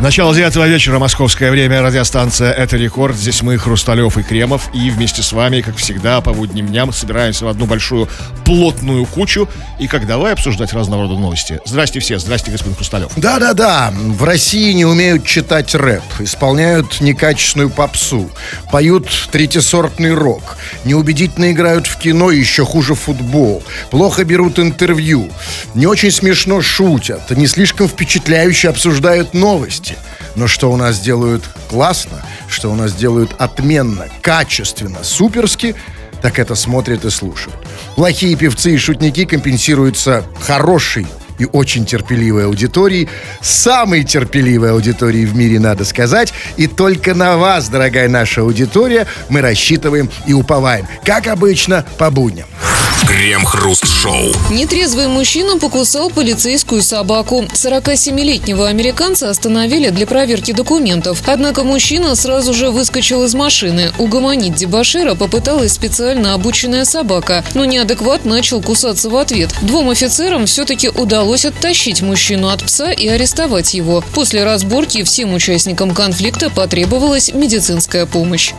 Начало девятого вечера, московское время, радиостанция «Это рекорд». Здесь мы, Хрусталев и Кремов, и вместе с вами, как всегда, по будним дням собираемся в одну большую плотную кучу и как давай обсуждать разного рода новости. Здрасте все, здрасте, господин Хрусталев. Да-да-да, в России не умеют читать рэп, исполняют некачественную попсу, поют третьесортный рок, неубедительно играют в кино, еще хуже футбол, плохо берут интервью, не очень смешно шутят, не слишком впечатляюще обсуждают новости. Но что у нас делают классно, что у нас делают отменно, качественно, суперски, так это смотрят и слушают. Плохие певцы и шутники компенсируются хорошей и очень терпеливой аудиторией, самой терпеливой аудиторией в мире, надо сказать. И только на вас, дорогая наша аудитория, мы рассчитываем и уповаем. Как обычно, по будням. Крем-хруст-шоу. Нетрезвый мужчина покусал полицейскую собаку. 47-летнего американца остановили для проверки документов. Однако мужчина сразу же выскочил из машины. Угомонить дебашира попыталась специально обученная собака, но неадекват начал кусаться в ответ. Двум офицерам все-таки удалось оттащить мужчину от пса и арестовать его. После разборки всем участникам конфликта потребовалась медицинская помощь.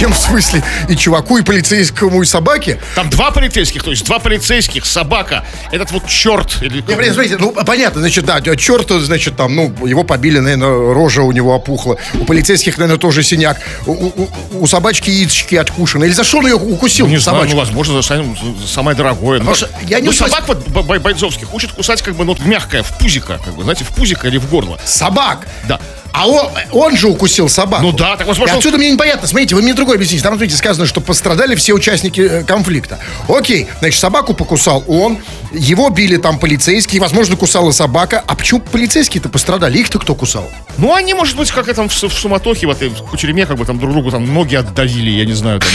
Всем в смысле и чуваку, и полицейскому, и собаке. Там два полицейских, то есть два полицейских, собака, этот вот черт. Или... Не, блин, смотрите, ну, понятно, значит, да, черт, значит, там, ну, его побили, наверное, рожа у него опухла. У полицейских, наверное, тоже синяк. У, у, у собачки яички откушены. Или за что он ее укусил? Ну, не знаю, собачку? ну, возможно, за, самое- дорогое. Потому что я не ну, собак вот б- б- бойцовских учат кусать как бы, ну, мягкое, в пузико, как бы, знаете, в пузико или в горло. Собак. Да. А он, он же укусил собаку. Ну да, так И возможно... отсюда мне непонятно. Смотрите, вы мне другое объясните. Там, смотрите, сказано, что пострадали все участники э, конфликта. Окей, значит, собаку покусал он, его били там полицейские, возможно, кусала собака. А почему полицейские-то пострадали? Их-то кто кусал? Ну, они, может быть, как там в, в суматохе, в этой в кучереме, как бы там друг другу там ноги отдавили, я не знаю, там,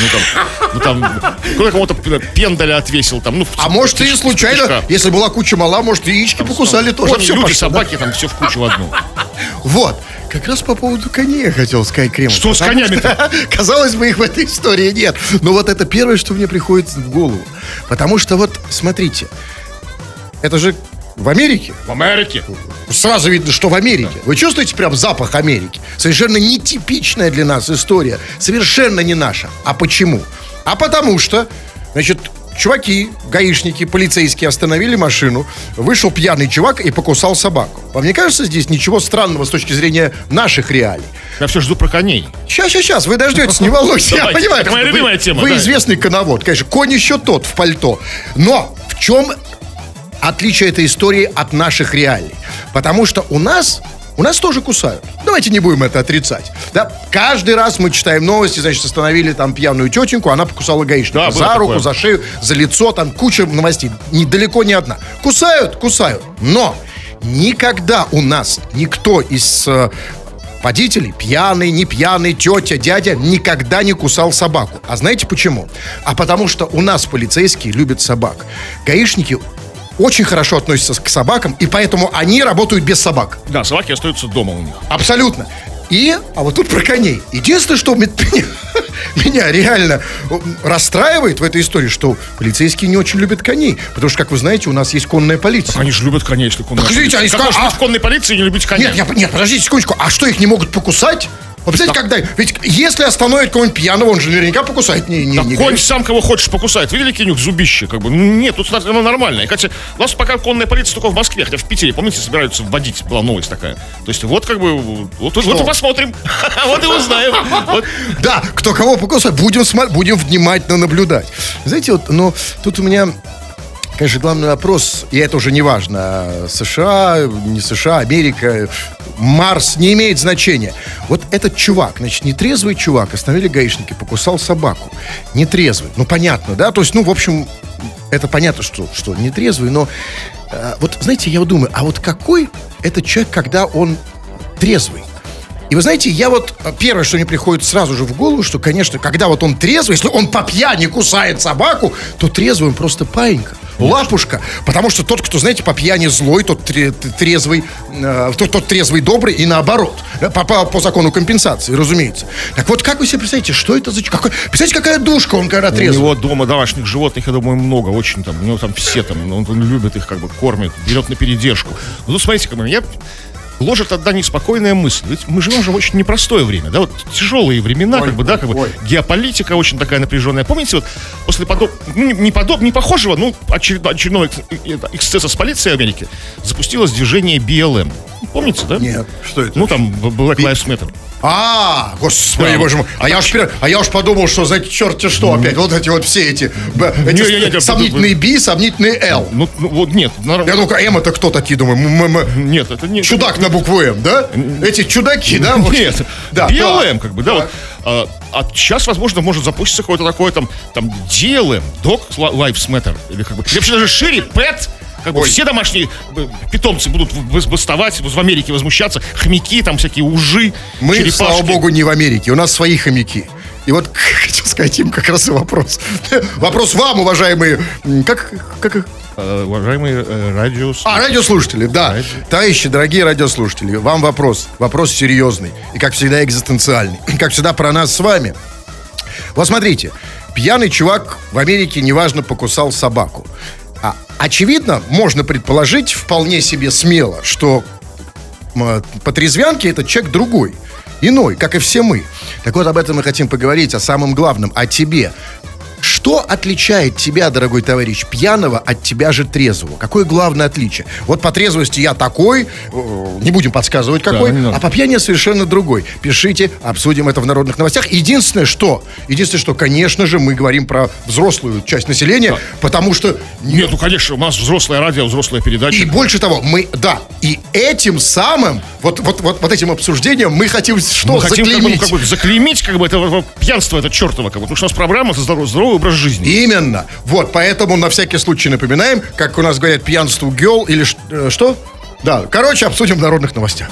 ну там, ну там, кто-то кому-то пендаля отвесил, там, ну, в- А может, и случайно, если была куча мала, может, и яички покусали тоже. Люди, пошло, да? собаки, там все в кучу в одну. Вот. Как раз по поводу коней я хотел сказать, Крем. Что с конями-то? Казалось бы, их в этой истории нет. Но вот это первое, что мне приходит в голову. Потому что вот, смотрите, это же в Америке. В Америке. Сразу видно, что в Америке. Вы чувствуете прям запах Америки? Совершенно нетипичная для нас история. Совершенно не наша. А почему? А потому что, значит, чуваки, гаишники, полицейские остановили машину. Вышел пьяный чувак и покусал собаку. Вам не кажется здесь ничего странного с точки зрения наших реалий? Я все жду про коней. Сейчас, сейчас, сейчас, вы дождетесь, не волнуйтесь, я понимаю. это моя любимая тема, Вы известный коновод, конечно, конь еще тот в пальто. Но в чем отличие этой истории от наших реалий? Потому что у нас у нас тоже кусают. Давайте не будем это отрицать. Да? Каждый раз мы читаем новости, значит, остановили там пьяную тетеньку, она покусала гаишника. Да, за руку, такое. за шею, за лицо, там куча новостей. Недалеко не одна. Кусают, кусают. Но никогда у нас никто из э, водителей, пьяный, не пьяный, тетя, дядя, никогда не кусал собаку. А знаете почему? А потому что у нас полицейские любят собак. Гаишники очень хорошо относятся к собакам, и поэтому они работают без собак. Да, собаки остаются дома у них. Абсолютно. И, а вот тут про коней. Единственное, что ме- меня, меня реально э, расстраивает в этой истории, что полицейские не очень любят коней. Потому что, как вы знаете, у нас есть конная полиция. Они же любят коней, если конная Так, извините, они Как скажут, а- в конной полиции не любить коней? Нет, я, нет, подождите секундочку. А что, их не могут покусать? Вы представляете, когда... Ведь если остановит кого-нибудь пьяного, он же наверняка покусает. Не, не, Да не конь сам кого хочешь покусает. Видели какие-нибудь зубище? Как бы? Ну, нет, тут оно нормально. И, Хотя у нас пока конная полиция только в Москве, хотя в Питере, помните, собираются вводить. Была новость такая. То есть вот как бы, вот, вот и посмотрим. Вот и узнаем. Вот. Да, кто кого покусает, будем, будем внимательно наблюдать. Знаете, вот, но тут у меня, конечно, главный вопрос, и это уже не важно, США, не США, Америка, Марс, не имеет значения. Вот этот чувак, значит, нетрезвый чувак, остановили гаишники, покусал собаку. Нетрезвый, ну понятно, да? То есть, ну, в общем, это понятно, что, что нетрезвый, но э, вот, знаете, я думаю, а вот какой этот человек, когда он трезвый? И вы знаете, я вот э, первое, что мне приходит сразу же в голову, что, конечно, когда вот он трезвый, если он по пьяни кусает собаку, то трезвый он просто паинька. Лапушка. Потому что тот, кто, знаете, по пьяни злой, тот тре- трезвый, э, тот, тот трезвый добрый и наоборот. По, по- по закону компенсации, разумеется. Так вот, как вы себе представляете, что это за... Какой, представляете, какая душка он когда У трезвый? него дома домашних животных, я думаю, много, очень там. У него там все там, он, он любит их, как бы кормит, берет на передержку. Ну, смотрите, как бы, гложет одна неспокойная мысль. Ведь мы живем же в очень непростое время, да, вот тяжелые времена, Ой, как бы, да, как бы, ой. геополитика очень такая напряженная. Помните, вот после подоб... ну, не, подоб... не похожего, ну, очеред- очередного э, эксцесса с полицией Америки запустилось движение BLM. Помните, да? Нет, что это? Ну, там Black Lives Matter. А, господи, Да. боже мой. А, я уж, а я уж подумал, что за черти что опять. Вот эти вот все эти, эти Не, не, не, сомнительные B, сомнительные L. Ну, ну, вот нет, Я ну-ка, М это кто такие, думаю? Нет, это не... Чудак на букву М, да? Эти чудаки, да? вот? Нет, Да, BLM, да. как бы, да, вот. А, а сейчас, возможно, может запуститься какое-то такое там, там, DLM, Dog Lives Matter, или как бы, или вообще даже шире, PET, как бы Ой. все домашние э, питомцы будут бастовать, в Америке возмущаться, хомяки, там всякие ужи, Мы, черепашки. слава богу, не в Америке. У нас свои хомяки. И вот хотел сказать им как раз и вопрос. Вопрос вам, уважаемые... м, Как, как уважаемые э, радиос... А, радиослушатели, да. Радио. Товарищи, дорогие радиослушатели, вам вопрос. Вопрос серьезный. И, как всегда, экзистенциальный. Как всегда, про нас с вами. Вот смотрите. Пьяный чувак в Америке, неважно, покусал собаку. А, очевидно, можно предположить вполне себе смело, что по трезвянке этот человек другой. Иной, как и все мы. Так вот, об этом мы хотим поговорить, о самом главном, о тебе. Что отличает тебя, дорогой товарищ, пьяного от тебя же трезвого? Какое главное отличие? Вот по трезвости я такой, э, не будем подсказывать какой, надо. а по пьяни совершенно другой. Пишите, обсудим это в народных новостях. Единственное, что, единственное, что, конечно же, мы говорим про взрослую часть населения, потому что Нет, ну, конечно, у нас взрослое радио, взрослая передача. и больше того, мы, да, и этим самым, вот, вот, вот, вот этим обсуждением мы хотим что, мы хотим как бы, ну, заклеймить. как бы заклеймить, как бы, это пьянство, это чертово, как бы, потому что у нас программа за здоровый, здоровый образ жизни. Именно. Вот, поэтому на всякий случай напоминаем, как у нас говорят, пьянству гел или э, что? Да, короче, обсудим в народных новостях.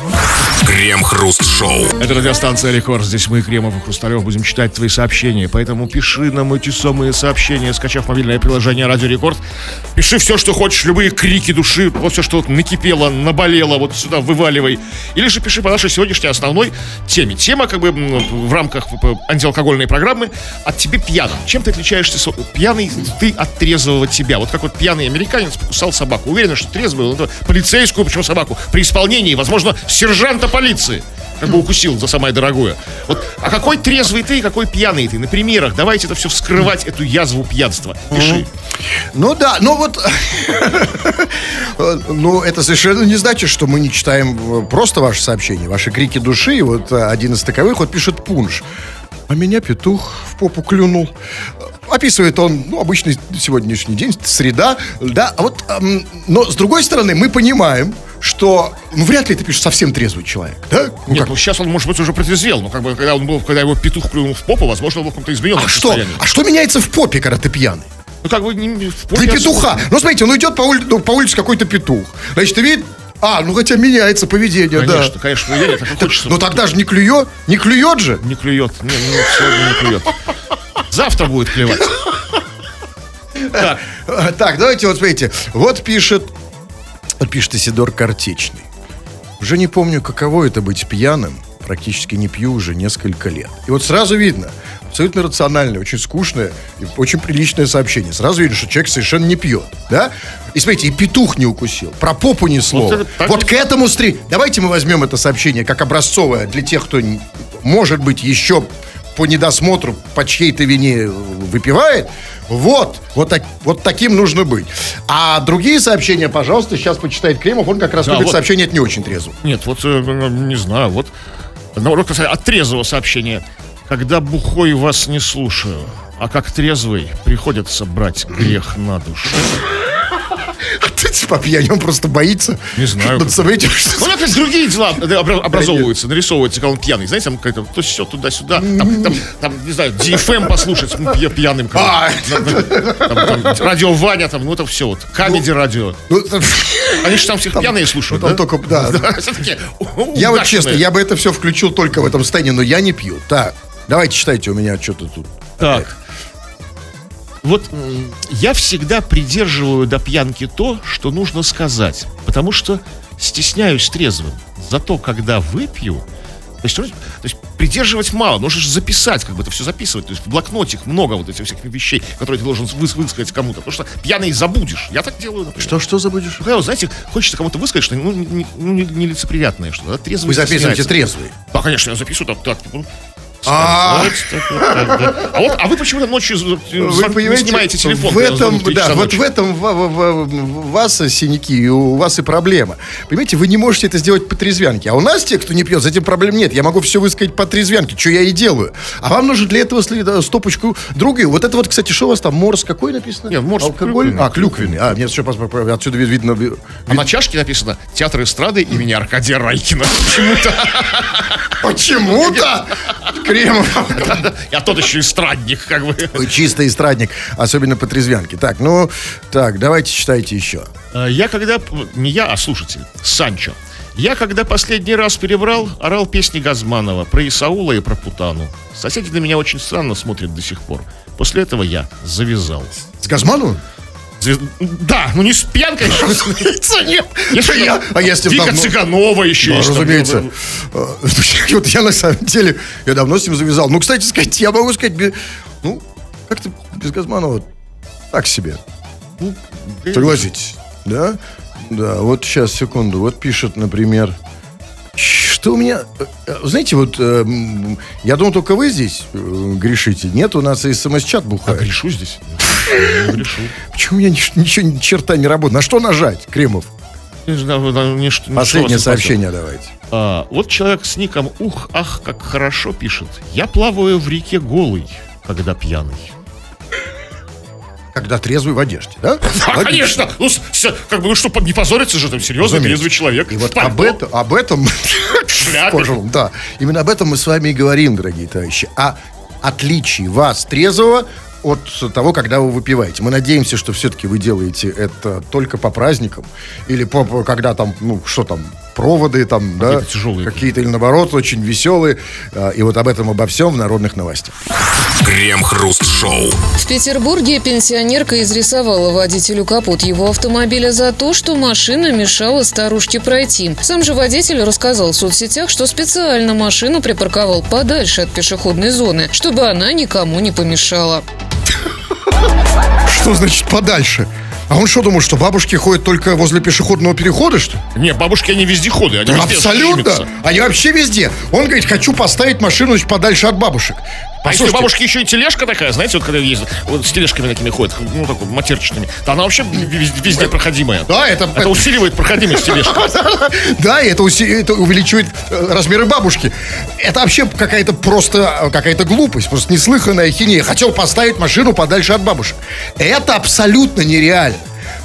Крем-хруст-шоу. Это радиостанция Рекорд. Здесь мы, Кремов и Хрусталев, будем читать твои сообщения. Поэтому пиши нам эти самые сообщения, скачав мобильное приложение Радио Рекорд. Пиши все, что хочешь, любые крики души, вот все, что вот накипело, наболело, вот сюда вываливай. Или же пиши по нашей сегодняшней основной теме. Тема, как бы, в рамках антиалкогольной программы от тебе пьяным. Чем ты отличаешься со- пьяный ты от трезвого тебя? Вот как вот пьяный американец покусал собаку. Уверен, что трезвый, он это полицейскую, причем собаку, при исполнении, возможно, сержанта полиции как бы укусил за самое дорогое. Вот, а какой трезвый ты какой пьяный ты? На примерах. Давайте это все вскрывать, эту язву пьянства. Пиши. Ну да, ну вот, ну это совершенно не значит, что мы не читаем э, просто ваши сообщения, ваши крики души. И Вот один из таковых вот пишет Пунш. А меня петух в попу клюнул. Описывает он, ну, обычный сегодняшний день, среда, да. А вот, эм, но с другой стороны, мы понимаем, что, ну, вряд ли это пишет совсем трезвый человек, да? Ну, Нет, как? ну сейчас он, может быть, уже протрезвел. Но как бы, когда он был, когда его петух клюнул в попу, возможно, он был в каком-то измененном а что? состоянии. А что меняется в попе, когда ты пьяный? Ну, как бы, не- в Для попе петуха. Ну, смотрите, он идет по, ули- ну, по улице какой-то петух. Значит, ты видишь, а, ну хотя меняется поведение, Конечно, да. конечно, я так и хочется. Но тогда же не клюет, не клюет же. Не клюет. Не, не, сегодня не клюет. Завтра будет клевать. Так, Так, давайте вот смотрите. Вот пишет, пишет Исидор Картечный. Уже не помню, каково это быть пьяным. Практически не пью уже несколько лет. И вот сразу видно, абсолютно рациональное, очень скучное и очень приличное сообщение. Сразу видно, что человек совершенно не пьет, да? И смотрите, и петух не укусил, про попу ни слова. это Вот, и- к этому стри... Давайте мы возьмем это сообщение как образцовое для тех, кто, может быть, еще по недосмотру, по чьей-то вине э, выпивает. Вот, вот, так, вот таким нужно быть. А другие сообщения, пожалуйста, сейчас почитает Кремов. Он как раз Да, любит вот. сообщения, это не очень трезво. Нет, вот, э, ну, не знаю, вот. От трезвого сообщения. Когда бухой вас не слушаю, а как трезвый приходится брать грех на душу. По пьяни он просто боится. Не знаю. Ну, смотрите, что- Ну, же другие дела э, обра- образовываются, нарисовываются, когда он пьяный. Знаете, там как-то то все туда-сюда. Там, там, там, не знаю, DFM послушать ну, пья- пьяным. как. А. Радио Ваня, там, ну это все вот. Камеди радио. Ну, Они же там всех пьяные слушают, там только, да. Все-таки Я вот честно, я бы это все включил только в этом состоянии, но я не пью. Так, давайте читайте у меня что-то тут. Так. Вот я всегда придерживаю до пьянки то, что нужно сказать. Потому что стесняюсь трезвым. Зато когда выпью, то есть, то есть придерживать мало, нужно же записать, как бы это все записывать. То есть в блокнотик много вот этих всяких вещей, которые ты должен выс- высказать кому-то. Потому что пьяный забудешь. Я так делаю, например. Что, что забудешь? Ну, знаете, хочется кому-то высказать, что ну, не, ну, не- нелицеприятное что-то. да, трезвый Вы записываете трезвый. Да, конечно, я записываю так, так. А. вот. А вот, а вы почему-то ночью не снимаете телефон? в этом, да, вот в этом вас синяки, и у вас и проблема. Понимаете, вы не можете это сделать по трезвянке. А у нас, те, кто не пьет, с этим проблем нет. Я могу все высказать по трезвянке, что я и делаю. А вам нужно для этого стопочку другую. Вот это вот, кстати, что у вас там? Морс какой написано? Нет, морс Алкоголь? клюквенный. А, клюквенный. А, нет, все, отсюда вид- видно. ви- А на чашке написано «Театр эстрады имени Аркадия Райкина». Почему-то. Почему-то Кремов. Я тот еще эстрадник, как бы. Чистый эстрадник, особенно по трезвянке. Так, ну, так, давайте читайте еще. А, Я когда... Не я, а слушатель. Санчо. Я, когда последний раз перебрал, орал песни Газманова про Исаула и про Путану. Соседи на меня очень странно смотрят до сих пор. После этого я завязал. С Газману? Звез- Да, ну не с пьянкой. Нет. Если Я- а если Вика давно- Цыганова еще Да, есть. разумеется. Э, Вот я на самом деле, я давно с ним завязал. Ну, кстати сказать, я могу сказать, ну, как-то без Газманова так себе. ну, Согласитесь, да? Да, вот сейчас, секунду. Вот пишет, например, что у меня... э, Знаете, вот э, я думал, только вы здесь э, грешите. Нет, у нас и смс-чат А бухает. грешу здесь? Почему у меня ни- ничего, ни черта не работает? На что нажать, Кремов? Последнее сообщение давайте. А, вот человек с ником «Ух, ах, как хорошо» пишет. Я плаваю в реке голый, когда пьяный. Когда трезвый в одежде, да? Да, Логично. конечно. Ну, с- с- как бы, ну что, не позориться же, там, серьезный, Разумеется. трезвый человек. И вот об этом, об этом. Кожаном, да. Именно об этом мы с вами и говорим, дорогие товарищи. О отличии вас, трезвого, от того, когда вы выпиваете. Мы надеемся, что все-таки вы делаете это только по праздникам. Или по, по- когда там, ну, что там, проводы там, да? Какие-то тяжелые. Какие-то, или наоборот, очень веселые. А, И вот об этом, обо всем в народных новостях. Крем-хруст-шоу. В Петербурге пенсионерка изрисовала водителю капот его автомобиля за то, что машина мешала старушке пройти. Сам же водитель рассказал в соцсетях, что специально машину припарковал подальше от пешеходной зоны, чтобы она никому не помешала. Что значит подальше? А он что думал, что бабушки ходят только возле пешеходного перехода, что ли? Не, бабушки, они вездеходы. Они везде Абсолютно. Они вообще везде. Он говорит, хочу поставить машину значит, подальше от бабушек. А если у Послушайте, бабушки еще и тележка такая, знаете, вот когда ездят, вот с тележками такими ходят, ну, такой матерчатыми, то она вообще везде, проходимая. Да, это, Это усиливает проходимость тележки. Да, и это, увеличивает э, размеры бабушки. Это вообще какая-то просто э, какая-то глупость, просто неслыханная хинея. Хотел поставить машину подальше от бабушек. Это абсолютно нереально.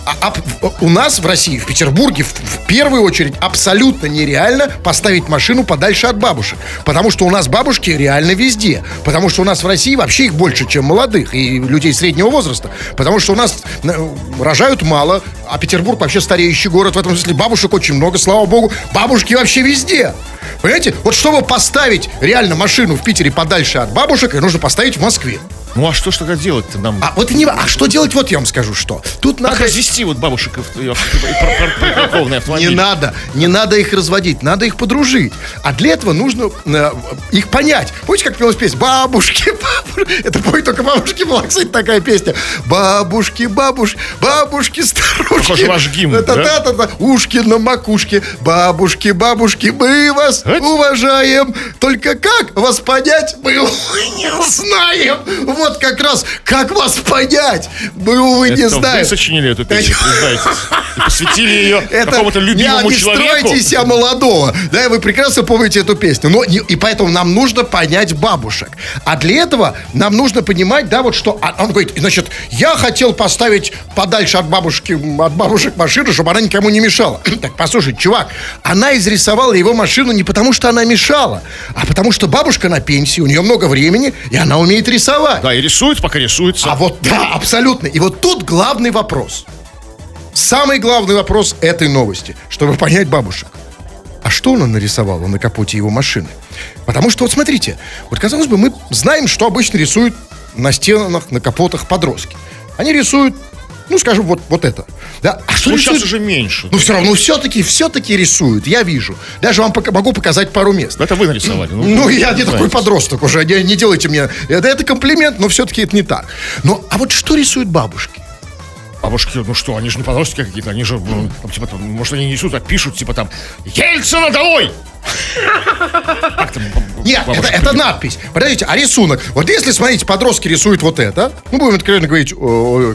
А- а у нас в России, в Петербурге, в, в первую очередь, абсолютно нереально поставить машину подальше от бабушек. Потому что у нас бабушки реально везде. Потому что у нас в России вообще их больше, чем молодых и людей среднего возраста. Потому что у нас э, рожают мало, а Петербург вообще стареющий город. В этом смысле бабушек очень много, слава богу. Бабушки вообще везде. Понимаете? Вот чтобы поставить реально машину в Питере подальше от бабушек, ее нужно поставить в Москве. Ну а что ж тогда делать-то нам? А вот не... А что делать? Вот я вам скажу, что. Тут надо... Как развести вот бабушек в- в- припаркованный Не надо, не надо их разводить, надо их подружить. А для этого нужно э, их понять. Помните, как пелась песня? Бабушки, бабушки. Это поет только бабушки была, кстати, такая песня. Бабушки, бабушки, бабушки, старушки. Похоже, ваш гимн, да? Ушки на макушке. Бабушки, бабушки, мы вас уважаем. Только как вас понять, мы не знаем. Вот как раз, как вас понять, мы, увы, не Это вы знаем. сочинили эту песню, признайтесь. И посвятили ее Это какому-то любимому не, не человеку. стройте из себя молодого. Да, и вы прекрасно помните эту песню. Но не- и поэтому нам нужно понять бабушек. А для этого нам нужно понимать, да, вот что... а он говорит, значит, я хотел поставить подальше от бабушки, от бабушек машину, чтобы она никому не мешала. так, послушай, чувак, она изрисовала его машину не потому, что она мешала, а потому, что бабушка на пенсии, у нее много времени, и она умеет рисовать. Да, и рисует, пока рисуется. А вот, да, абсолютно. И вот тут главный вопрос. Самый главный вопрос этой новости, чтобы понять бабушек. А что она нарисовала на капоте его машины? Потому что, вот смотрите, вот казалось бы, мы знаем, что обычно рисуют на стенах, на капотах подростки. Они рисуют, ну, скажем, вот, вот это. Да? А что Ну, рисуют? сейчас уже меньше. Ну, все равно, все-таки, все-таки рисуют, я вижу. Даже вам пока- могу показать пару мест. Это вы нарисовали. Ну, я не знаете. такой подросток уже, не, не делайте мне... Это, это комплимент, но все-таки это не так. Ну, а вот что рисуют бабушки? Бабушки, ну что, они же не подростки какие-то, они же, ну, типа, там, может, они несут, а пишут, типа, там, Ельцина долой! Нет, это, это надпись. Подождите, а рисунок? Вот если, смотрите, подростки рисуют вот это, ну, будем откровенно говорить,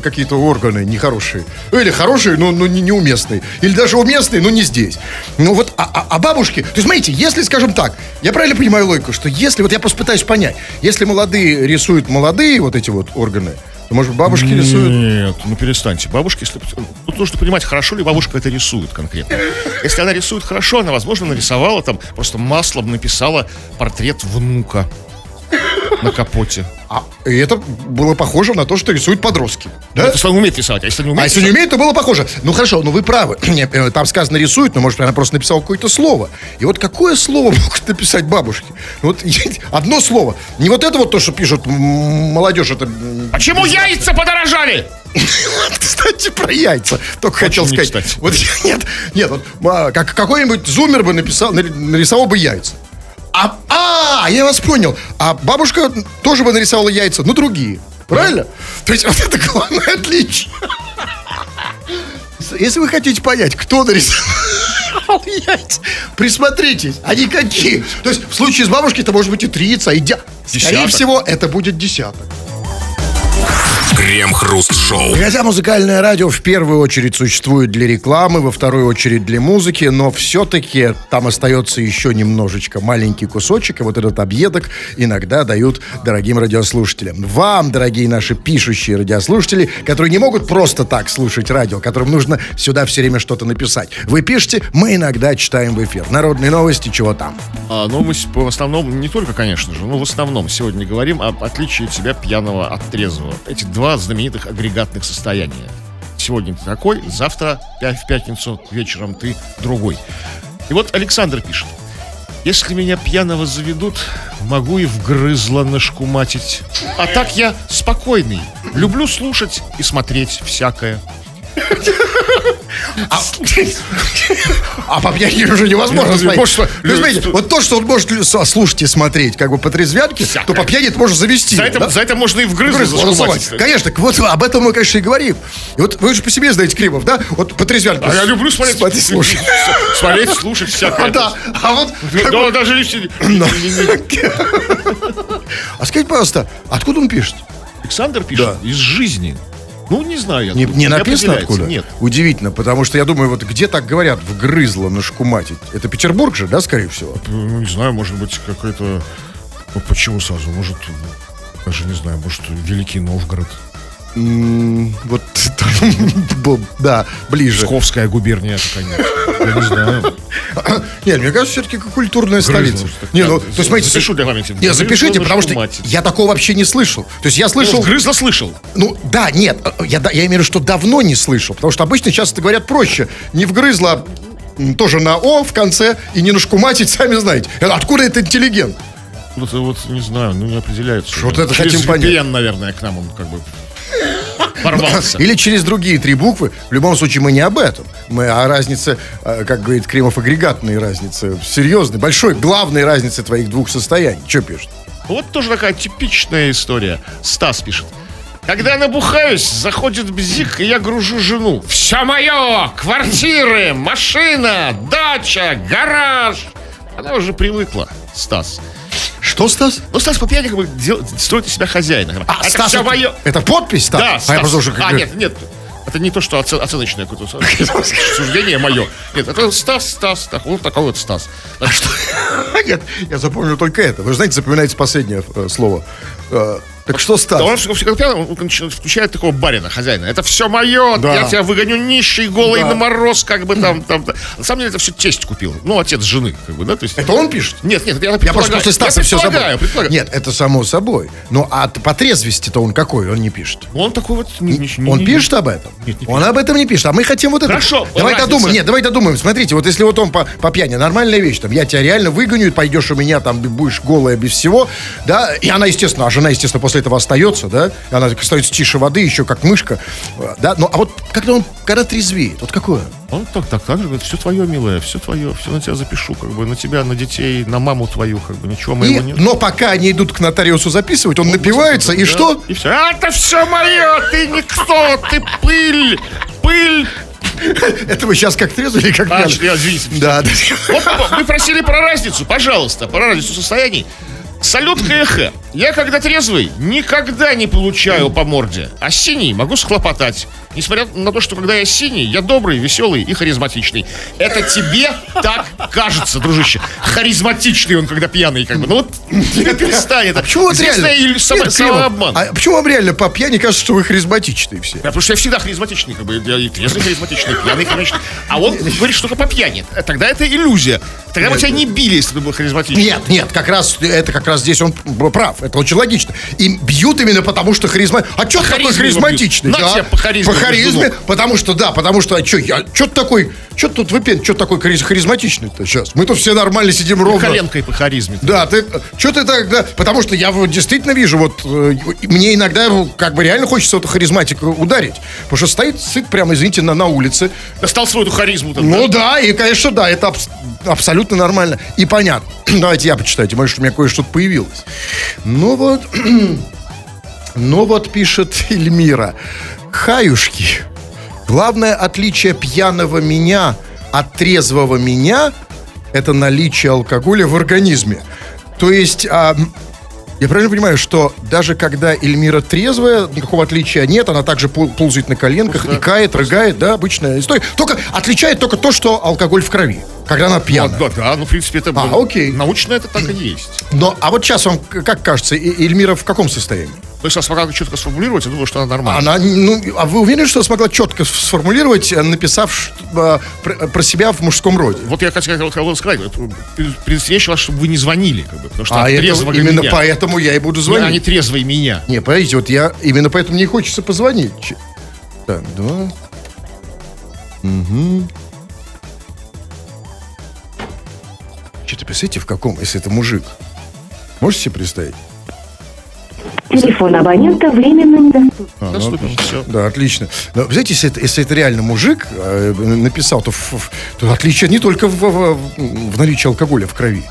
какие-то органы нехорошие. Ну, Или хорошие, но, но не, неуместные. Или даже уместные, но не здесь. Ну, вот, а, а- а бабушки... То есть, смотрите, если, скажем так, я правильно понимаю логику, что если... Вот я просто пытаюсь понять. Если молодые рисуют молодые вот эти вот органы, может, бабушки рисуют... Нет, ну перестаньте. Бабушка, если... Тут нужно понимать, хорошо ли бабушка это рисует конкретно. Если она рисует хорошо, она, возможно, нарисовала там, просто маслом написала портрет внука на капоте. А, и это было похоже на то, что рисуют подростки. Да? Это если он умеет рисовать, а если не умеет А если не умеет, то было похоже. Ну хорошо, ну вы правы. Э, Там сказано рисует, но может она просто написала какое-то слово. И вот какое слово могут написать бабушки? Ну, Вот одно слово. Не вот это вот то, что пишут молодежь. Это, Почему яйца подорожали? кстати, про яйца. Только Очень хотел сказать. Вот нет, нет, вот а, как какой-нибудь зумер бы написал, нари- нарисовал бы яйца. А, а, я вас понял. А бабушка тоже бы нарисовала яйца, но другие. Правильно? То есть вот это главное отличие. Если вы хотите понять, кто нарисовал яйца, присмотритесь, они какие. То есть в случае с бабушкой это может быть и три яйца, и дя- Скорее всего, это будет десяток. Крем-хруст-шоу. Хотя музыкальное радио в первую очередь существует для рекламы, во вторую очередь для музыки, но все-таки там остается еще немножечко маленький кусочек, и вот этот объедок иногда дают дорогим радиослушателям. Вам, дорогие наши пишущие радиослушатели, которые не могут просто так слушать радио, которым нужно сюда все время что-то написать. Вы пишете, мы иногда читаем в эфир. Народные новости, чего там. А, ну, мы в основном, не только, конечно же, но в основном сегодня говорим об отличии тебя пьяного от трезвого. Эти два знаменитых агрегатных состояния. Сегодня ты такой, завтра в пятницу вечером ты другой. И вот Александр пишет. Если меня пьяного заведут, могу и вгрызло нашкуматить. А так я спокойный. Люблю слушать и смотреть всякое. А, а по пьяни уже невозможно смотреть. может, То есть, смотрите, вот то, что он может слушать и смотреть как бы по трезвянке, Всякое. то по пьяни это можно завести. За это, да? за это можно и вгрызло Грыз, можно зашкуматить. сломать. Конечно, так вот об этом мы, конечно, и говорим. И вот вы же по себе знаете, Кримов, да? Вот по трезвянке. А я люблю смотреть, Смотреть, слушать. смотреть, слушать всякое. А, да, а вот... как Да, даже. А скажите, пожалуйста, откуда он пишет? Александр пишет Да. из жизни. Ну, не знаю. я. Не, не написано откуда? Нет. Удивительно, потому что я думаю, вот где так говорят, вгрызло нашкуматить? Это Петербург же, да, скорее всего? Ну, не знаю, может быть, какой-то... Ну, почему сразу? Может, даже не знаю, может, Великий Новгород. М, Вот, да, ближе. Псковская губерния, конечно. Я не знаю. Нет, мне кажется, все-таки культурная столица. Не, ну, то есть, смотрите, Запишу для памяти. Не, запишите, потому что я такого вообще не слышал. То есть я слышал... Грызло слышал. Ну, да, нет, я, я имею в виду, что давно не слышал. Потому что обычно часто говорят проще. Не вгрызло, м, тоже на «о» в конце, и не нашкуматить, сами знаете. Э, Откуда это интеллигент? Вот, вот не знаю, ну не определяется. Вот это хотим понять. Наверное, к нам он как бы ворвался. Или через другие три буквы. В любом случае, мы не об этом. Мы о разнице, э, как говорит Кремов, агрегатной разнице. Серьезной, большой, главной разнице твоих двух состояний. Что пишет? Вот тоже такая типичная история. Стас пишет. Когда набухаюсь, заходит бзик, и я гружу жену. Все мое! Квартиры, машина, дача, гараж. Она уже привыкла, Стас. Что, Стас? Ну, Стас по пьяни как бы дел- строит из себя хозяина. А, это Стас, это, мое. это подпись, Стас? Да, А я Стас. просто уже как А, нет, нет. Это не то, что оце- оценочное какое-то суждение мое. Нет, это Стас, Стас, так, вот такой вот Стас. А что? Нет, я запомнил только это. Вы же знаете, запоминается последнее э, слово. Так что, Стас? Да он он включает такого барина, хозяина. Это все мое, Да. я тебя выгоню нищий, голый Да. на мороз, как бы там, там. там. На самом деле это все тесть купил. Ну, отец жены, как бы, да, то есть. Это он пишет? Нет, нет, я Я просто после Стаса все забыл. Нет, это само собой. Ну, а по трезвости-то он какой? Он не пишет. Он такой вот... не- не- не- Он не- пишет об этом? Нет, не Он об этом не пишет. А мы хотим вот это. Хорошо, Давай разница. додумаем. Нет, давай додумаем. Смотрите, вот если вот он по, по пьяни, нормальная вещь, там, я тебя реально выгоню, и пойдешь у меня, там, будешь голая без всего, да, и она, естественно, а жена, естественно, после после этого остается, да, и она остается тише воды, еще как мышка, да, ну, а вот когда он, когда трезвеет, вот какое? Он так, так, так же говорит, все твое, милое, все твое, все на тебя запишу, как бы, на тебя, на детей, на маму твою, как бы, ничего И, моего нет. но пока они идут к нотариусу записывать, он напивается, и что? И все. «А, Это все мое, ты никто, ты пыль, пыль. Это вы сейчас как трезвый или как пьяный? Да, да. Вот вы просили про разницу, пожалуйста, про разницу состояний. Салют КХ. Я, когда трезвый, никогда не получаю по морде, а синий могу схлопотать. Несмотря на то, что когда я синий, я добрый, веселый и харизматичный. Это тебе так кажется, дружище. Харизматичный он, когда пьяный, как бы. Ну вот, перестань это. Почему вот реально? Самообман. А почему вам реально по пьяни кажется, что вы харизматичные все? Да, потому что я всегда харизматичный, как бы, я и трезвый харизматичный, пьяный харизматичный. А он говорит, что только по пьяни. Тогда это иллюзия. Тогда бы тебя не били, если бы был харизматичный. Нет, нет, как раз это как раз здесь он прав. Это очень логично. И бьют именно потому, что харизма. А что такой харизматичный? На да? тебе по харизме харизме. Потому что, да, потому что, а что, я, что такой, что тут выпен, что такой хариз- харизматичный-то сейчас? Мы тут все нормально сидим ровно. Коленкой по харизме. Да, ты, что ты так, да, потому что я вот действительно вижу, вот, э, мне иногда ну, как бы реально хочется вот харизматика ударить, потому что стоит сыт прямо, извините, на, на улице, Достал свою эту харизму. Там, ну да? да, и, конечно, да, это абс- абсолютно нормально и понятно. Давайте я почитайте, может, у меня кое-что появилось. Ну вот, ну вот пишет Эльмира. Хаюшки, главное отличие пьяного меня от трезвого меня – это наличие алкоголя в организме. То есть, а, я правильно понимаю, что даже когда Эльмира трезвая, никакого отличия нет, она также пол- ползает на коленках, икает, рыгает, да, обычная история. Только отличает только то, что алкоголь в крови, когда она А, пьяная. да, да, ну, в принципе, это А, окей. научно это так и есть. Но, а вот сейчас вам, как кажется, Эльмира в каком состоянии? То есть, смогла четко сформулировать, я думаю, что она нормальная. Она, ну, а вы уверены, что смогла четко сформулировать, э, написав э, про, про себя в мужском роде? Вот я хотел, вот хотел сказать, вот, предсвечивала, чтобы вы не звонили, как бы, потому что А это, именно меня. поэтому я и буду Не, звонить. не трезвый меня. Не, подождите, вот я именно поэтому мне и хочется позвонить. Так, два. Угу. Что-то представляете, в каком, если это мужик? Можете себе представить? Телефон абонента временно недоступен. А, ну, Доступен, всё. Да, отлично. Но, знаете, если это, если это реально мужик э, написал, то, ф- то отличие не только в, в- в наличии алкоголя в крови.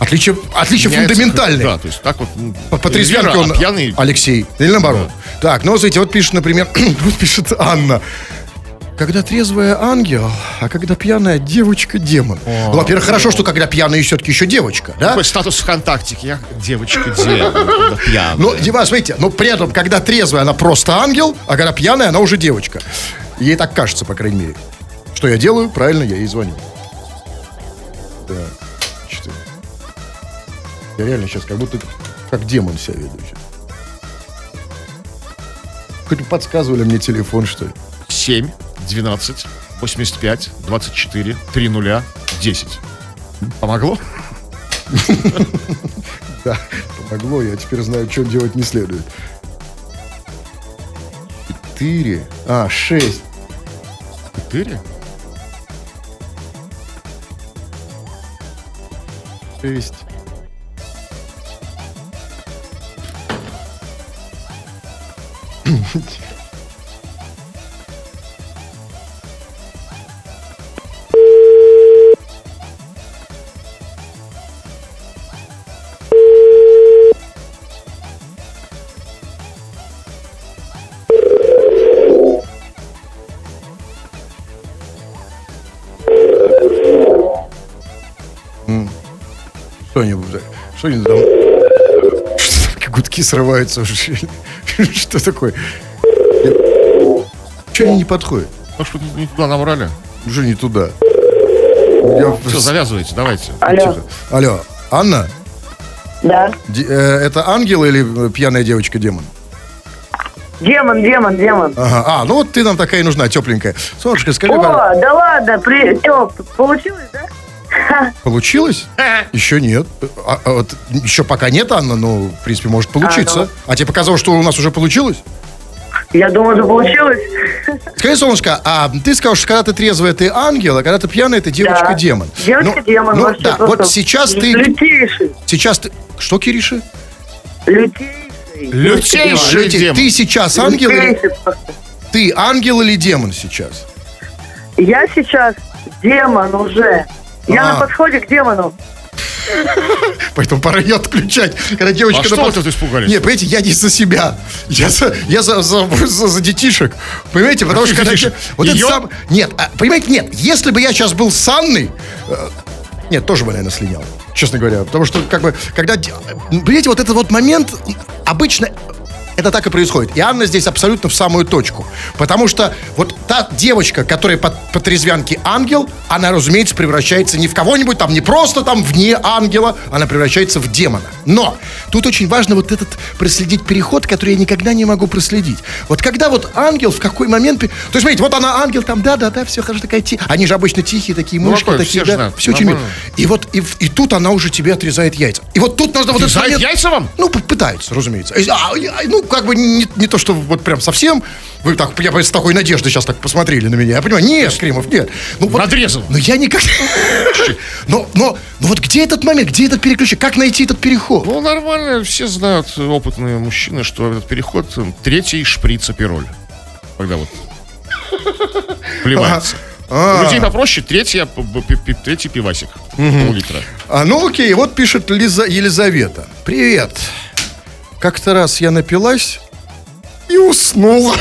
Отличие, отличие Меняется, фундаментальное. Да, то есть так вот. ну, По, по трезвянке Эльвира, он а пьяный. Алексей. Или наоборот. Так, ну, смотрите, вот пишет, например, вот пишет Анна. Когда трезвая ангел, а когда пьяная девочка демон. Ну, во-первых, хорошо, что когда пьяная все-таки еще девочка, да? Такой статус ВКонтактике. Я девочка демон, пьяная. Ну, Дима, смотрите, но при этом, когда трезвая, она просто ангел, а когда пьяная, она уже девочка. Ей так кажется, по крайней мере. Что я делаю? Правильно, я ей звоню. Так, значит, я реально сейчас как будто как демон себя веду сейчас. Хоть подсказывали мне телефон, что ли? 7 12 85 24 30 10. Помогло? Да, помогло. Я теперь знаю, что делать не следует. 4. А, 6. 4? 6. Что-нибудь. Что-нибудь там. Что гудки срываются. уже. Что такое? Что они не подходят? Ну, что не туда набрали. Уже не туда. Я... Все, завязывайте, давайте. Алло. Ну, Алло, Анна? Да. Д- э, это ангел или э, пьяная девочка-демон? Демон, демон, демон. Ага. А, ну вот ты нам такая и нужна, тепленькая. Солнышко, скажи... О, пожалуйста. да ладно, при... Все, получилось, да? получилось? Еще нет. А, а вот еще пока нет, Анна, но, в принципе, может получиться. А, тебе показалось, что у нас уже получилось? Я думаю, что получилось. Скажи, солнышко, а ты сказал, что когда ты трезвая, ты ангел, а когда ты пьяная, ты девочка-демон. Девочка-демон. Ну, вообще да, вот сейчас ты... Лютейший. Сейчас ты... Что, Кириша? Лютейший. лютейший. Лютейший Лютей, демон. Ты сейчас ангел или... Ты ангел или демон сейчас? Я сейчас демон уже. Я А. на подходе к демону. Поэтому пора ее отключать. Когда девочка А что вы тут испугались? Не, понимаете, я не за себя. Я за, я за, за, за- за детишек. Понимаете, потому что когда... Детишек? Вот это сам... Нет, а, понимаете, нет. Если бы я сейчас был с Анной... э, Нет, тоже бы, наверное, слинял. Честно говоря. Потому что, как бы, когда... де- Понимаете, вот этот вот момент... Обычно это так и происходит. И Анна здесь абсолютно в самую точку. Потому что вот та девочка, которая по, по трезвянке ангел, она, разумеется, превращается не в кого-нибудь там, не просто там вне ангела, она превращается в демона. Но тут очень важно вот этот проследить переход, который я никогда не могу проследить. Вот когда вот ангел в какой момент... То есть, смотрите, вот она ангел, там, да-да-да, все хорошо, такая ти- Они же обычно тихие, такие Ну, мышки, такое, такие, все да, все очень мило. И вот и, и тут она уже тебе отрезает яйца. И вот тут нужно вот этот момент- яйца вам? ну, п- пытаются, разумеется. А, я- ну, как бы не, не то, что вот прям совсем. Вы так, я с такой надеждой сейчас так посмотрели на меня. Я понимаю, нет, Кремов, нет. Ну, вот, Надрезал. Но я никак... Но, но, но вот где этот момент, где этот переключение? Как найти этот переход? Ну, нормально, все знают, опытные мужчины, что этот переход э, третий шприц апероль. Когда вот плевается. А. У людей попроще, третий, п- третий пивасик. Пол-литра. А, ну, окей, вот пишет Лиза Елизавета. Привет. Как-то раз я напилась и уснула.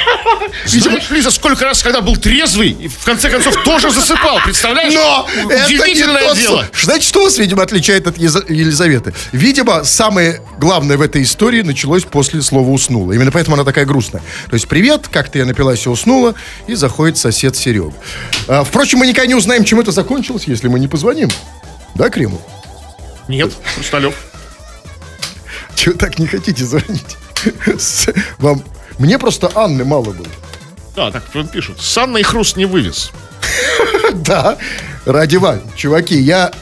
Знаешь, Лиза, сколько раз, когда был трезвый, и в конце концов тоже засыпал, представляешь? Но это не Удивительное дело. су- Знаете, что вас, видимо, отличает от Елизаветы? Видимо, самое главное в этой истории началось после слова «уснула». Именно поэтому она такая грустная. То есть «Привет, как-то я напилась и уснула», и заходит сосед Серега. А, впрочем, мы никогда не узнаем, чем это закончилось, если мы не позвоним. Да, Кремов? Нет, Хрусталев. Чего так не хотите звонить? Вам... Мне просто Анны мало было. Да, так пишут. С Анной Хруст не вывез. Да, ради вас, чуваки, я...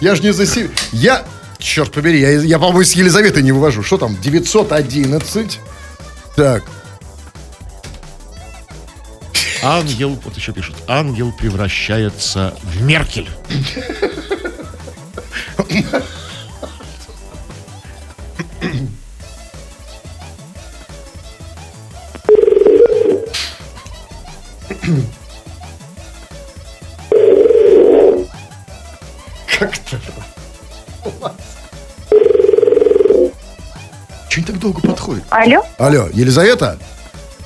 Я же не за себя... Я... Черт побери, я, я по-моему, с Елизаветой не вывожу. Что там, 911? Так, Ангел, вот еще пишут, ангел превращается в Меркель. Чего не так долго подходит? Алло? Алло, Елизавета?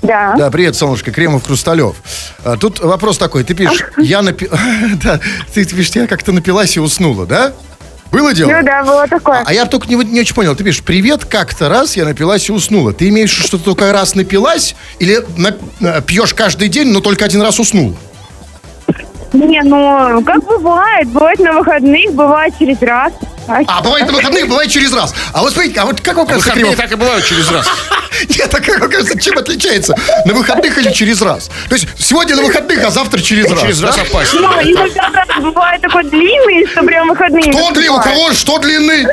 Да. Да, привет, солнышко, Кремов, Хрусталев. А, тут вопрос такой, ты пишешь, я напи... Да, ты, пишешь, я как-то напилась и уснула, да? Было дело? Ну да, было такое. А я только не, не очень понял. Ты пишешь, привет, как-то раз я напилась и уснула. Ты имеешь что ты только раз напилась? Или на- э, пьешь каждый день, но только один раз уснула? Не, ну, как бывает. Бывает на выходных, бывает через раз. А, бывает на выходных, бывает через раз. А вот смотрите, а вот как вам кажется, Выходные Кремов? так и бывают через раз. Нет, а как вам кажется, чем отличается? На выходных или через раз? То есть сегодня на выходных, а завтра через раз. Через да? раз опасно. Ну, иногда правда, бывает такой длинный, что прям выходные. Что длинный? У кого что длинный?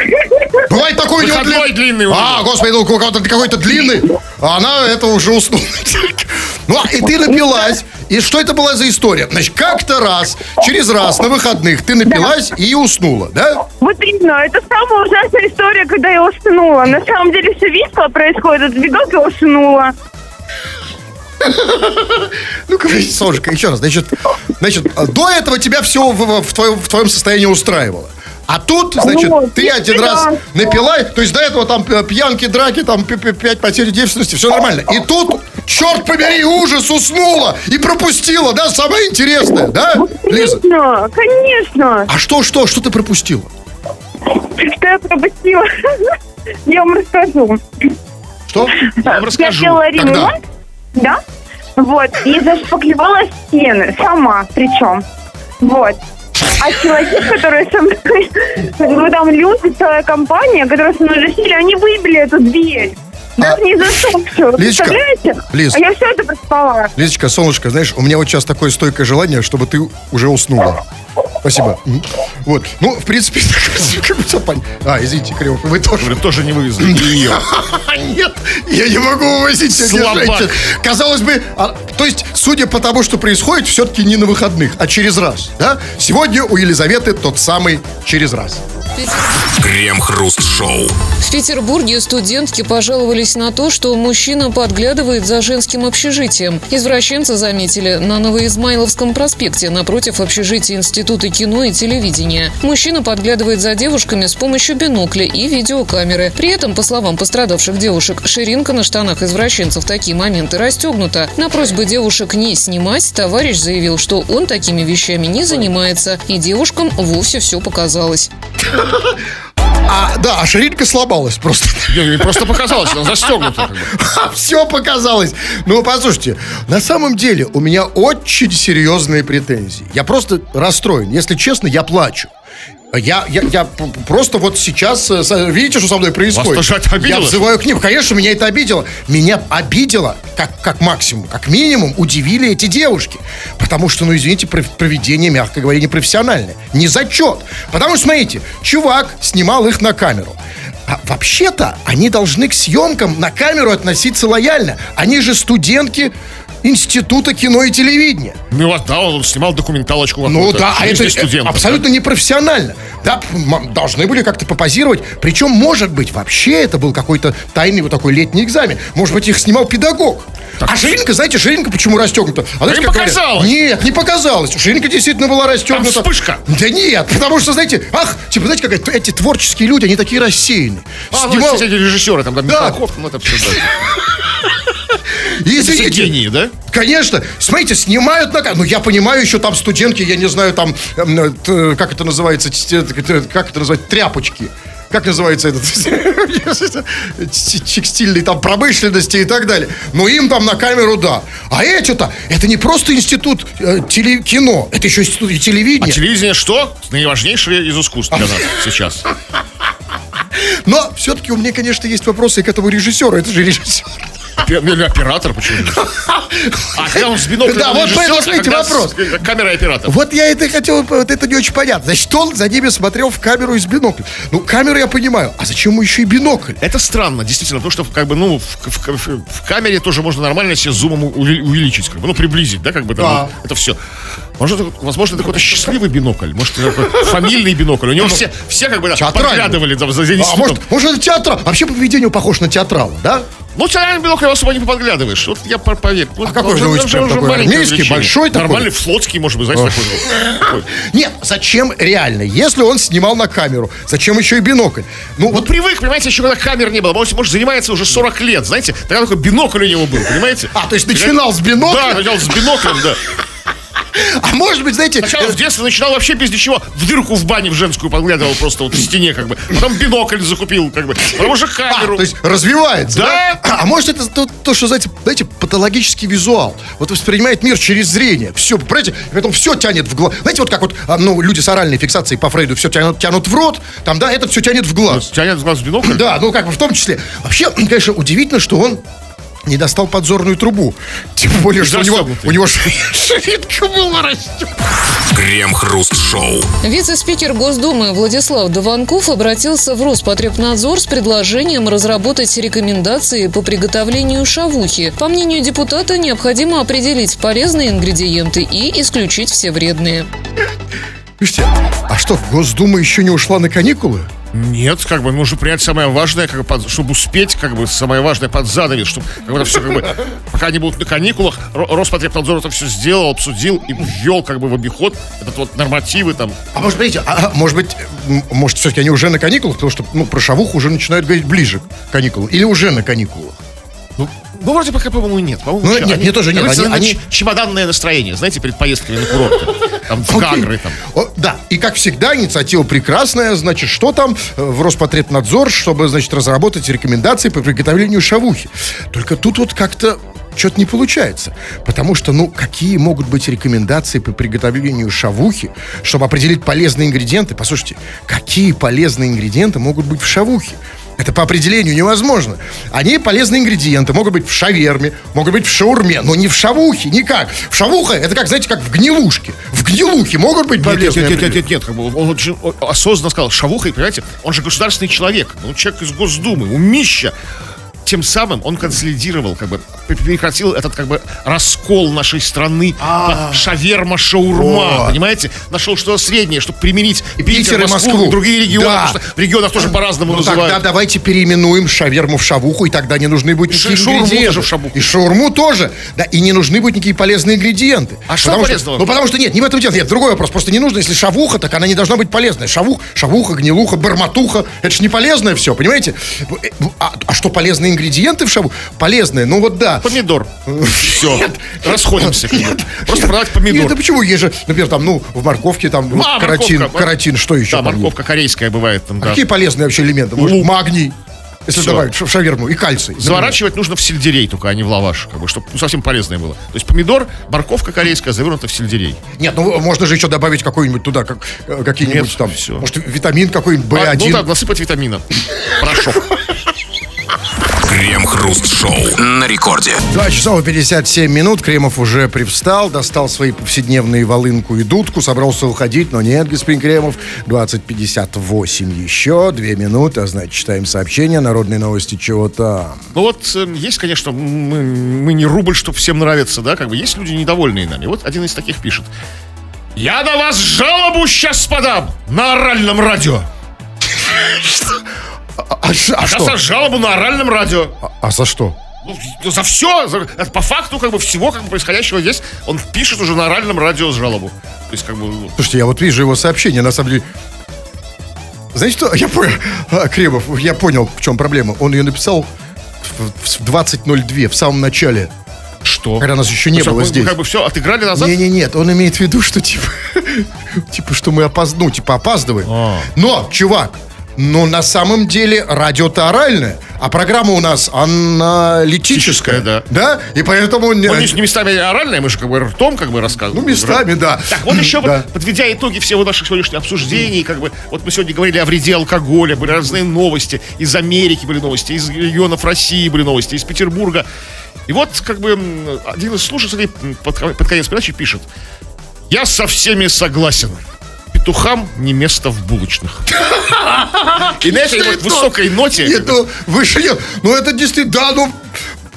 Бывает такой у него длинный у А, господи, ну, у кого-то какой-то длинный, а она это уже уснула. Ну, а и ты напилась. И что это была за история? Значит, как-то раз, через раз на выходных ты напилась и уснула, да? Вот именно, это самая ужасная история, когда я уснула. На самом деле все весело происходит, вдруг я уснула. Ну, говорите, солнышко, еще раз. Значит, значит, до этого тебя все в, в твоем, в твоем состоянии устраивало. А тут, значит, Ну, ты один раз напила, то есть до этого там э, пьянки, драки, там пять потерь девственности, все нормально. И тут, черт побери, ужас, уснула и пропустила, да, самое интересное, да, Лиза? Конечно, конечно. А что, что, что ты пропустила? Что я пропустила? Я вам расскажу. Что? Я вам Я расскажу. делала Когда? ремонт, да, вот, и зашпаклевала стены, сама причем, вот. А человек, который со мной, ну, там люди, целая компания, которая со мной засели, они выбили эту дверь. Даже не засук все. Лизочка, Представляете? Лиз. А я все это проспала. Лизочка, солнышко, знаешь, у меня вот сейчас такое стойкое желание, чтобы ты уже уснула. Спасибо. Вот. Ну, в принципе, как бы всё понятно. А, извините, Кремов, вы тоже. Говорю, тоже не вывезли. Ее. Нет, я не могу вывозить сегодня женщин. Казалось бы, а, то есть, судя по тому, что происходит, все-таки не на выходных, а через раз. Да? Сегодня у Елизаветы тот самый через раз. Крем-хруст-шоу. В Петербурге студентки пожаловались на то, что мужчина подглядывает за женским общежитием. Извращенцы заметили на Новоизмайловском проспекте напротив общежития Института кино и телевидения. Мужчина подглядывает за девушками с помощью бинокля и видеокамеры. При этом, по словам пострадавших девушек, ширинка на штанах извращенцев в такие моменты расстегнута. На просьбы девушек не снимать, товарищ заявил, что он такими вещами не занимается, и девушкам вовсе все показалось. А, да, а ширинка сломалась просто. Не, Просто показалось, что он застегнута. Все показалось. Ну, послушайте, на самом деле у меня очень серьезные претензии. Я просто расстроен. Если честно, я плачу. Я, я, я просто вот сейчас, э, видите, что со мной происходит? тоже это обидело? Я взываю к ним. Конечно, меня это обидело. Меня обидело, как, как максимум, как минимум, удивили эти девушки. Потому что, ну, извините, пров- проведение, мягко говоря, непрофессиональное. Не зачет. Потому что, смотрите, чувак снимал их на камеру. А вообще-то они должны к съемкам на камеру относиться лояльно. Они же студентки Института кино и телевидения. Ну, вот, да, он снимал документалочку Ну да, а это студентов, абсолютно непрофессионально. Да, должны были как-то попозировать. Причем, может быть, вообще это был какой-то тайный вот такой летний экзамен. Может быть, их снимал педагог. А ширинка, знаете, ширинка почему расстегнута? А знаете, им как говорят? показалось. Нет, не показалось. Ширинка действительно была расстегнута. Там вспышка. Да нет, потому что, знаете, ах, типа, знаете, как эти творческие люди, они такие рассеянные. А, Снимал- ну, эти режиссеры, там, да, Да. Михалков, ну, это все, да. Извините, гении, да? Конечно, смотрите, снимают на камеру. Ну, я понимаю, еще там студентки, я не знаю, там, эм, э, как это называется, т- как это называется, тряпочки. Как называется этот т- текстильной там промышленности и так далее. Но им там на камеру да. А эти-то, это не просто институт э, теле- кино, это еще институт и А телевидения. телевидение что? Наиважнейшее из искусств для нас сейчас. Но все-таки у меня, конечно, есть вопросы к этому режиссеру. Это же режиссер. Пи- Или оператор, почему нет? А когда он с биноклем Да, вот поэтому, смотрите, вопрос. Камера и оператор. Вот я это хотел, вот это не очень понятно. Значит, он за ними смотрел в камеру из бинокля. Ну, камеру я понимаю, а зачем ему еще и бинокль? Это странно, действительно, потому что, как бы, ну, в, в- в- в камере тоже можно нормально себе зумом увеличить, как бы, ну, приблизить, да, как бы, там, Да. вот это все. Может, возможно, это какой-то счастливый бинокль, может, фамильный бинокль. У него все, все как бы, да, подглядывали там, за, за А может, может, театр? Вообще по поведению похож на театрала, да? Ну, театральный бинокль особо не подглядываешь. Вот я по- поверь. Вот, А какой он же он он такой? Армейский, большой такой? Нормальный, флотский, может быть, знаете, такой. вот. Такой. Нет, зачем реально? Если он снимал на камеру, зачем еще и бинокль? Ну, Вот вот привык, понимаете, еще когда камер не было. Может, может, занимается уже 40 лет, знаете. Тогда такой бинокль у него был, понимаете? А, то есть начинал с бинокля? Да, начинал с биноклем, да. А может быть, знаете, Сначала э, в детстве начинал вообще без ничего. В дырку в бане в женскую подглядывал просто вот в стене, как бы. Потом бинокль закупил, как бы. Потом уже а, камеру. то есть развивается, да? Да. А может это то, то, что, знаете, знаете, патологический визуал. Вот воспринимает мир через зрение. Все, понимаете, поэтому все тянет в глаз. Знаете, вот как вот, а, ну, люди с оральной фиксацией по Фрейду все тянут, тянут в рот, там, да, это все тянет в глаз. Тянет в глаз бинокль. Да, ну как бы в том числе. Вообще, конечно, удивительно, что он не достал подзорную трубу. Тем более, что у него, у него ширинка была растет. Крем-хруст-шоу. Вице-спикер Госдумы Владислав Дованков обратился в Роспотребнадзор с предложением разработать рекомендации по приготовлению шавухи. По мнению депутата, необходимо определить полезные ингредиенты и исключить все вредные. Слушайте, а что, Госдума еще не ушла на каникулы? Нет, как бы нужно принять самое важное, как бы, под- чтобы успеть, как бы самое важное под занавес, чтобы как бы, все как бы, пока они будут на каникулах, Ро- Роспотребнадзор это все сделал, обсудил и ввел как бы в обиход этот вот нормативы там. А может, быть, а, а, может быть, может, все-таки они уже на каникулах, потому что, ну, про шавуху уже начинают говорить ближе к каникулам. Или уже на каникулах. Ну, ну, вроде пока, по-моему, нет. По-моему, Ну, нет, мне тоже нет. Они, Они- чемоданное настроение, знаете, перед поездками на курорты. Там в. Гагры там. О, да, и как всегда, инициатива прекрасная. Значит, что там э, в Роспотребнадзор, чтобы, значит, разработать рекомендации по приготовлению шавухи. Только тут вот как-то что-то не получается. Потому что, ну, какие могут быть рекомендации по приготовлению шавухи, чтобы определить полезные ингредиенты? Послушайте, какие полезные ингредиенты могут быть в шавухе? Это по определению невозможно. Они полезные ингредиенты могут быть в шаверме, могут быть в шаурме, но не в шавухе, никак. В шавуха это как, знаете, как в гнилушке. В гнилухе могут быть Нет, нет, полезные нет, нет, нет, нет, как бы он очень осознанно сказал, Шавуха, понимаете, он же государственный человек, ну, человек из Госдумы, умища. Тем самым он консолидировал, как бы прекратил этот как бы раскол нашей страны. Шаверма, шаурма, понимаете? Нашел что-то среднее, чтобы применить И Питер, и Москву, Москву. другие регионы, Да. потому что в регионах тоже по-разному Ну называют. тогда давайте переименуем шаверму в шавуху, и тогда не нужны будут никакие шаурму ингредиенты. тоже в шавуху. И шаурму тоже. Да, и не нужны будут никакие полезные ингредиенты. А что Потому полезного? ну, потому что нет, не в этом дело. Нет, другой вопрос. Просто не нужно, если шавуха, так она не должна быть полезной. Шавух, шавуха, гнилуха, барматуха. Это же не полезное все, понимаете? А, а что, полезные ингредиенты в шавуху? Полезные, ну вот да. Помидор. Все. Расходимся. как бы. Нет. Просто продавать Нет, помидор. да почему? Есть же, например, там, ну, в морковке там вот А, каротин, морковка. каротин, что еще Да, морковка корейская бывает там, да. Какие полезные вообще элементы? Может, магний, если Всё. добавить в шаверму, и кальций. например. Заворачивать нужно в сельдерей только, а не в лаваш, как бы, чтобы ну, совсем полезное было. То есть помидор, морковка корейская завернута в сельдерей. Нет, ну можно же еще добавить какой-нибудь туда, как, э, какие-нибудь Нет, там, всё. может, витамин какой-нибудь, А, B1. ну да, насыпать витамина. Порошок. Крем-хруст-шоу на рекорде. 2 часов и 57 минут. Кремов уже привстал, достал свои повседневные волынку и дудку, собрался уходить, но нет, господин Кремов. 20.58 еще, 2 минуты, а значит, читаем сообщения, народные новости, чего там. Ну вот э, есть, конечно, мы, мы не рубль, чтобы всем нравится, да, как бы есть люди недовольные нами. Вот один из таких пишет. Я на вас жалобу сейчас подам на оральном радио. А, а а Сейчас что? жалобу на оральном радио. А, а за что? Ну, ну, за все, за- по факту как бы всего как бы происходящего здесь, он пишет уже на оральном радио жалобу. То есть как бы ну, Слушайте, я вот вижу его сообщение, на самом деле... Знаете что? Я понял, а, Кремов, я понял, в чем проблема. Он ее написал в в 20.02, в самом начале, что? когда нас еще не Ну, что, было мы здесь. как бы все отыграли назад. Не, не, нет, он имеет в виду, что типа, типа, что мы опоз... ну, типа опаздываем. А. Но, чувак, но на самом деле радио-то оральное, а программа у нас аналитическая. да. Да? И поэтому... не- Ну, не, не местами оральное, мы же как бы ртом как бы рассказываем. Ну, местами, да. Так, вот еще, Да. вот, подведя итоги всего наших сегодняшних обсуждений, как бы, вот мы сегодня говорили о вреде алкоголя, были разные новости, из Америки были новости, из регионов России были новости, из Петербурга. И вот, как бы, один из слушателей под, под конец передачи пишет, я со всеми согласен. Петухам не место в булочных. И на этой вот высокой ноте... Нет, ну, выше нет. Ну, это действительно, да, ну...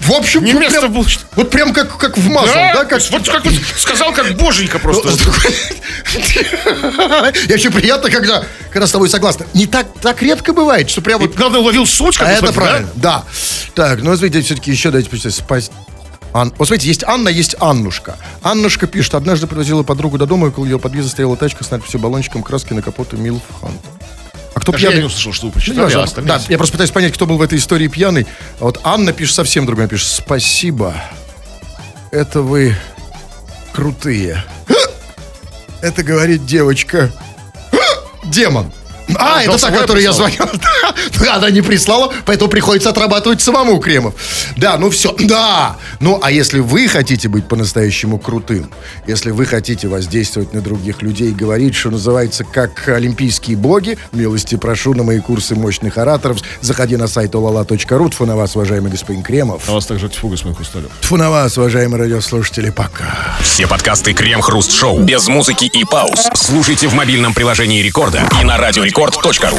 В общем, Не место прям, в булочных. вот прям как, как вмазал, Да, да? как, вот как вот сказал, как боженька просто. И очень приятно, когда, когда с тобой согласны. Не так, так редко бывает, что прям вот главное, уловил суть, как А это правильно, да? Так, ну, смотрите, все-таки еще дайте почитать. Ан... Вот смотрите, есть Анна, есть Аннушка. Аннушка пишет, однажды подвозила подругу до дома, и около ее подъезда стояла тачка с надписью баллончиком краски на капоту Милф Хант. А кто Даже я пьяный? не услышал, что вы Ну, прочитали, не важно. а да, я просто пытаюсь понять, кто был в этой истории пьяный. А вот Анна пишет совсем другое. Пишет, спасибо. Это вы крутые. Это говорит девочка. Демон. А, А, это та, которой я звонил. Она не прислала, поэтому приходится отрабатывать самому Кремов. Да, ну все, да. Ну, а если вы хотите быть по-настоящему крутым, если вы хотите воздействовать на других людей, говорить, что называется, как олимпийские боги, милости прошу на мои курсы мощных ораторов, заходи на сайт olala.ru. Тьфу на вас, уважаемый господин Кремов. А вас также тьфу, господин Хрусталев. Тьфу на вас, уважаемые радиослушатели, пока. Все подкасты Крем-хруст-шоу без музыки и пауз слушайте в мобильном приложении Рекорда и на радиорекорд.ру.